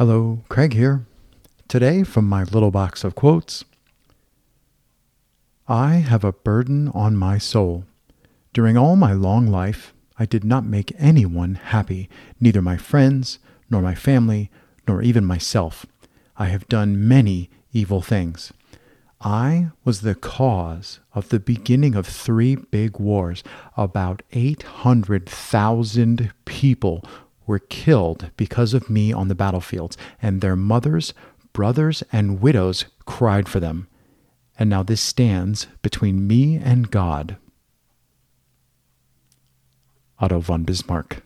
Hello, Craig here. Today, from my little box of quotes I have a burden on my soul. During all my long life, I did not make anyone happy, neither my friends, nor my family, nor even myself. I have done many evil things. I was the cause of the beginning of three big wars. About 800,000 people were killed because of me on the battlefields, and their mothers, brothers, and widows cried for them. And now this stands between me and God. Otto von Bismarck.